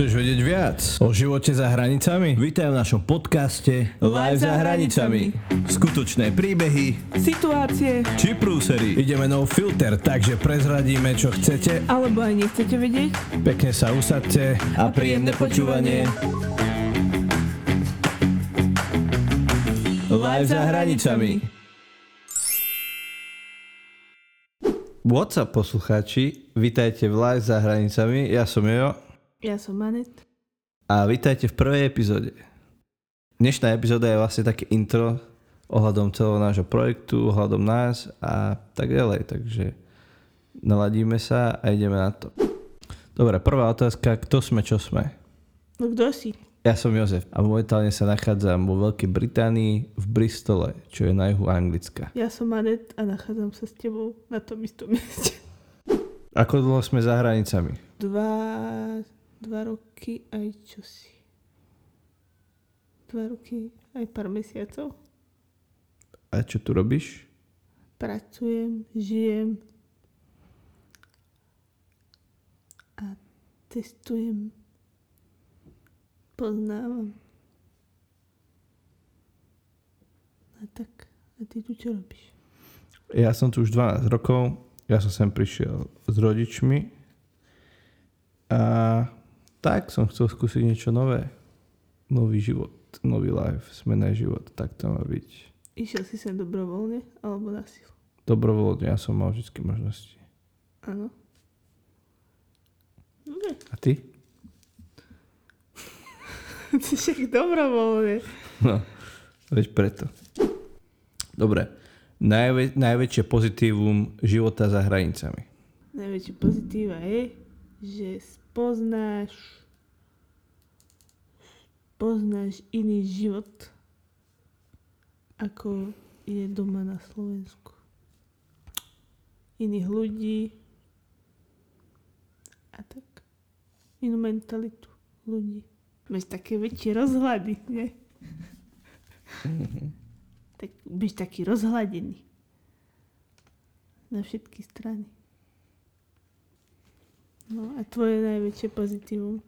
Chceš vedieť viac o živote za hranicami? Vítaj v našom podcaste Live za hranicami. Skutočné príbehy Situácie, či prúsery. Ideme no filter, takže prezradíme, čo chcete. alebo aj nechcete vedieť, Pekne sa usadte a príjemné počúvanie. Live za hranicami. What's up poslucháči, vítajte v Live za hranicami, ja som Jojo ja som Manet. a vítajte v prvej epizóde. Dnešná epizóda je vlastne také intro ohľadom celého nášho projektu, ohľadom nás a tak ďalej, takže naladíme sa a ideme na to. Dobre, prvá otázka, kto sme, čo sme? No kto si? Ja som Jozef a momentálne sa nachádzam vo Veľkej Británii v Bristole, čo je na juhu Anglicka. Ja som Manet a nachádzam sa s tebou na tom istom mieste. Ako dlho sme za hranicami? Dva, dva roky aj čosi. Dva roky aj pár mesiacov. A čo tu robíš? Pracujem, žijem a testujem. Poznávam. A tak, a ty tu čo robíš? Ja som tu už 12 rokov, ja som sem prišiel s rodičmi a tak som chcel skúsiť niečo nové. Nový život, nový life, zmená život, tak to má byť. Išiel si sem dobrovoľne alebo na silu? Dobrovoľne, ja som mal vždy možnosti. Áno. A ty? ty však dobrovoľne. No, veď preto. Dobre, Najvä, najväčšie pozitívum života za hranicami. Najväčšie pozitíva je, že spoznáš poznáš iný život, ako je doma na Slovensku. Iných ľudí a tak. Inú mentalitu ľudí. Máš také väčšie rozhľady, nie? tak byš taký rozhladený. Na všetky strany. No a tvoje najväčšie pozitívum?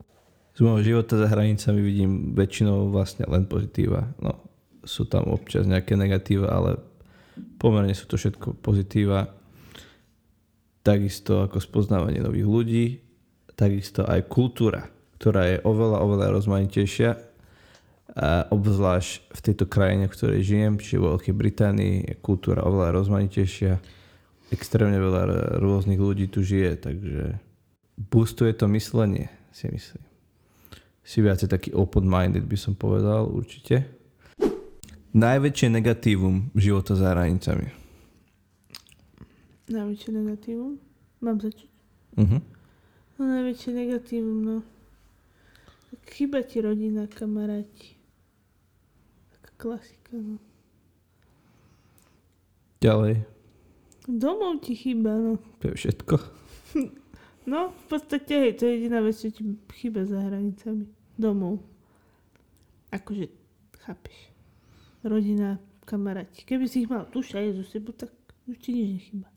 Z môjho života za hranicami vidím väčšinou vlastne len pozitíva. No, sú tam občas nejaké negatíva, ale pomerne sú to všetko pozitíva. Takisto ako spoznávanie nových ľudí, takisto aj kultúra, ktorá je oveľa, oveľa rozmanitejšia. A obzvlášť v tejto krajine, v ktorej žijem, čiže vo Veľkej Británii, je kultúra oveľa rozmanitejšia. Extrémne veľa rôznych ľudí tu žije, takže boostuje to myslenie, si myslím si viacej taký open-minded by som povedal určite. Najväčšie negatívum života za hranicami. Najväčšie negatívum? Mám začať? Uh-huh. No najväčšie negatívum, no. Chyba ti rodina, kamaráti. Taká klasika, no. Ďalej, Domov ti chýba, no. to je všetko. No, v podstate, hej, to je jediná vec, čo ti chýba za hranicami. Domov. Akože, chápeš. Rodina, kamaráti. Keby si ich mal tu všade so sebou, tak už ti nič nechýba.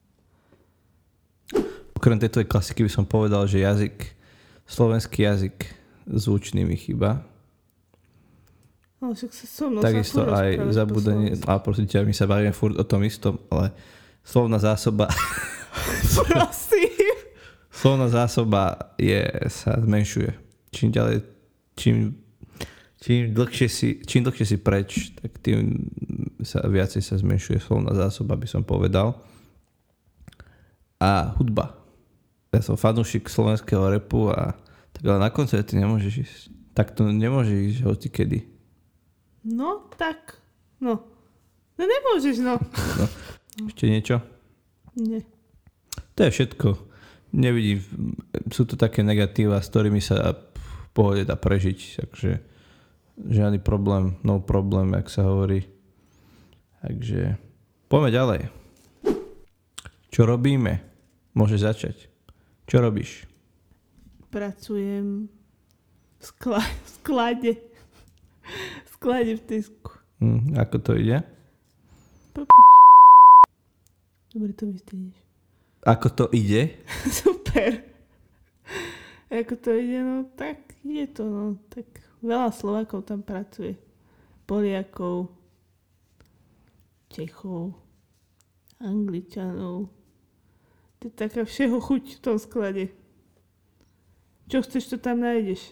Okrem tejto klasiky by som povedal, že jazyk, slovenský jazyk zvučný mi chýba. Ale však sa so mnou sa Takisto furt aj slovensku. a prosím ťa, my sa bavíme furt o tom istom, ale slovná zásoba, Prosím. Slovná zásoba je, sa zmenšuje. Čím ďalej, čím, čím, dlhšie si, čím dlhšie si preč, tak tým sa viacej sa zmenšuje slovná zásoba, by som povedal. A hudba. Ja som fanúšik slovenského repu a tak ale na koncerty nemôžeš ísť. Tak to nemôže ísť hoci kedy. No, tak. No. No nemôžeš, no. Ešte niečo? Nie. To je všetko. Nevidím, sú to také negatíva, s ktorými sa v pohode dá prežiť, takže žiadny problém, no problém, jak sa hovorí. Takže poďme ďalej. Čo robíme? Môže začať. Čo robíš? Pracujem v skla- v sklade. V sklade v Tesku. Hm, ako to ide? Dobre to vystrihneš. Ako to ide? Super. Ako to ide, no tak je to, no. Tak veľa Slovakov tam pracuje. Poliakov, Čechov, Angličanov. To je taká všeho chuť v tom sklade. Čo chceš, to tam nájdeš.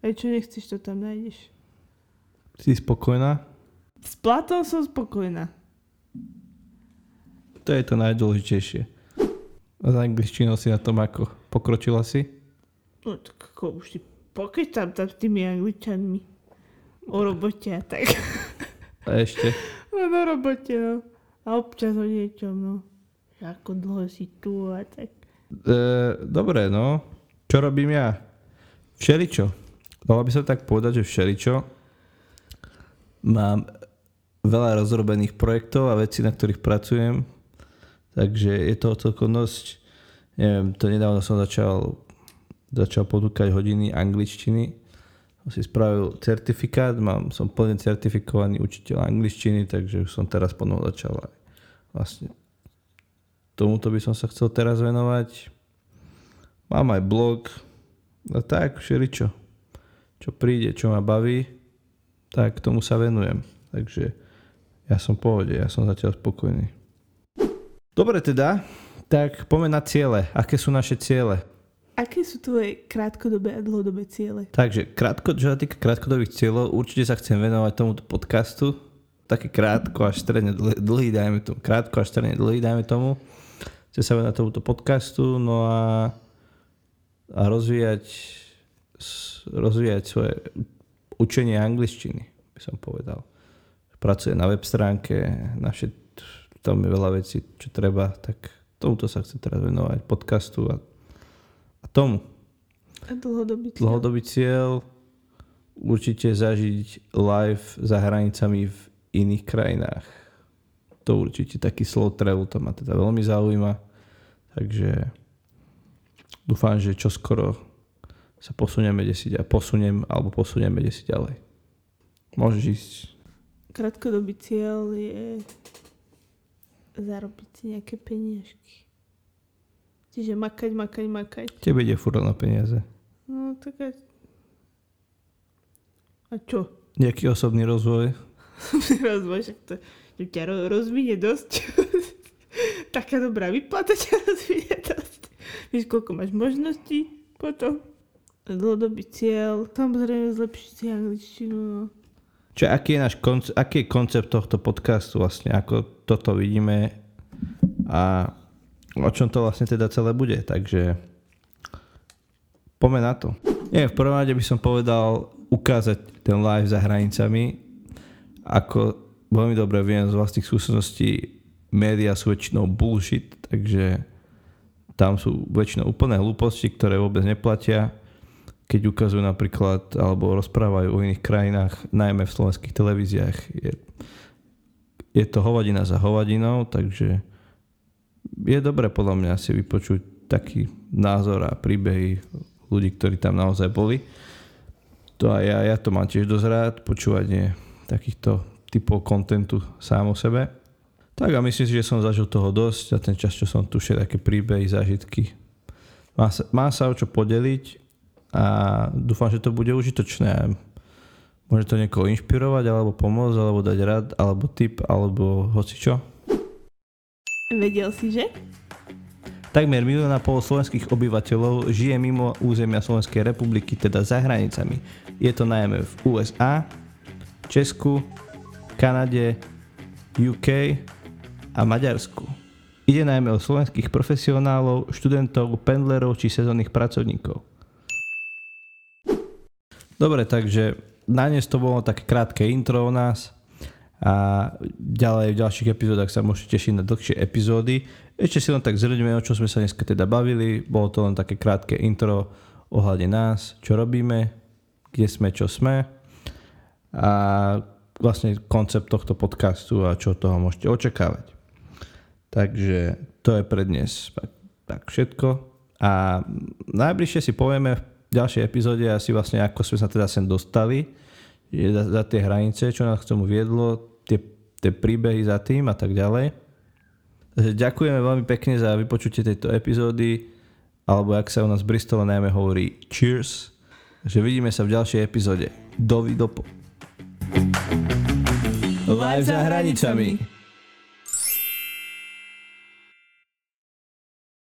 Aj čo nechceš, to tam nájdeš. Si spokojná? S platom som spokojná. To je to najdôležitejšie. A s angličtinou si na tom ako? Pokročila si? No tak ako už si pokýtam tam s tými angličanmi. O robote a tak. A ešte? No o robote, no. A občas o niečom, no. Ako dlho si tu a tak. E, dobre, no. Čo robím ja? Všeličo. Dalo by sa tak povedať, že všeličo. Mám veľa rozrobených projektov a vecí, na ktorých pracujem. Takže je to celkom dosť... Neviem, to nedávno som začal, začal podúkať hodiny angličtiny. Si spravil certifikát, mám, som plne certifikovaný učiteľ angličtiny, takže už som teraz ponovo začal aj vlastne tomuto by som sa chcel teraz venovať. Mám aj blog, a tak, všeličo. Čo príde, čo ma baví, tak tomu sa venujem. Takže ja som v pohode, ja som zatiaľ spokojný. Dobre teda, tak poďme na ciele. Aké sú naše ciele? Aké sú tvoje krátkodobé a dlhodobé ciele? Takže, krátko, čo sa týka krátkodobých cieľov, určite sa chcem venovať tomuto podcastu. Také krátko až stredne dlhý, dajme tomu. Krátko až stredne dlhý, dajme tomu. Chcem sa venovať tomuto podcastu, no a, a rozvíjať, rozvíjať svoje učenie angličtiny, by som povedal. Pracujem na web stránke, na všet, tam je veľa vecí, čo treba, tak tomuto sa chcem teraz venovať, podcastu a, a tomu. A dlhodobý cieľ? Dlhodobý cieľ určite zažiť live za hranicami v iných krajinách. To určite taký slow travel, to ma teda veľmi zaujíma. Takže dúfam, že čoskoro sa posunieme desi a posuniem alebo posunieme desi ďalej. Môžeš ísť. Krátkodobý cieľ je zarobiť si nejaké peniažky. Čiže makať, makať, makať. Tebe ide furt na peniaze. No tak a... A čo? Nejaký osobný rozvoj. Rozvoj, však to, to ťa ro- rozvinie dosť. Taká dobrá výplata ťa rozvinie dosť. Víš, koľko máš možností potom. Dlhodobý cieľ. Samozrejme zlepšiť si angličtinu. No. Čiže aký je náš koncept, aký je koncept tohto podcastu vlastne, ako toto vidíme? A o čom to vlastne teda celé bude, takže poďme na to. Nie, v prvom rade by som povedal ukázať ten live za hranicami, ako veľmi dobre viem z vlastných skúseností, médiá sú väčšinou bullshit, takže tam sú väčšinou úplné hlúposti, ktoré vôbec neplatia keď ukazujú napríklad alebo rozprávajú o iných krajinách, najmä v slovenských televíziách. Je, je to hovadina za hovadinou, takže je dobré podľa mňa si vypočuť taký názor a príbehy ľudí, ktorí tam naozaj boli. To aj ja, ja to mám tiež dosť rád, počúvanie takýchto typov kontentu sám o sebe. Tak a myslím si, že som zažil toho dosť za ten čas, čo som tu všetky príbehy, zážitky. Má sa, má sa o čo podeliť a dúfam, že to bude užitočné. Môže to niekoho inšpirovať, alebo pomôcť, alebo dať rad, alebo tip, alebo hoci čo. Vedel si, že? Takmer milión a pol slovenských obyvateľov žije mimo územia Slovenskej republiky, teda za hranicami. Je to najmä v USA, Česku, Kanade, UK a Maďarsku. Ide najmä o slovenských profesionálov, študentov, pendlerov či sezónnych pracovníkov. Dobre, takže na dnes to bolo také krátke intro o nás a ďalej v ďalších epizódach sa môžete tešiť na dlhšie epizódy. Ešte si len tak zhrňme, o čom sme sa dneska teda bavili. Bolo to len také krátke intro ohľadne nás, čo robíme, kde sme, čo sme a vlastne koncept tohto podcastu a čo toho môžete očakávať. Takže to je pre dnes tak všetko a najbližšie si povieme v ďalšej epizóde asi vlastne ako sme sa teda sem dostali že za, za tie hranice, čo nás k tomu viedlo, tie, tie príbehy za tým a tak ďalej. Ďakujeme veľmi pekne za vypočutie tejto epizódy alebo jak sa u nás v Bristole najmä hovorí cheers. Takže vidíme sa v ďalšej epizóde. Dovidopo. Live za hranicami.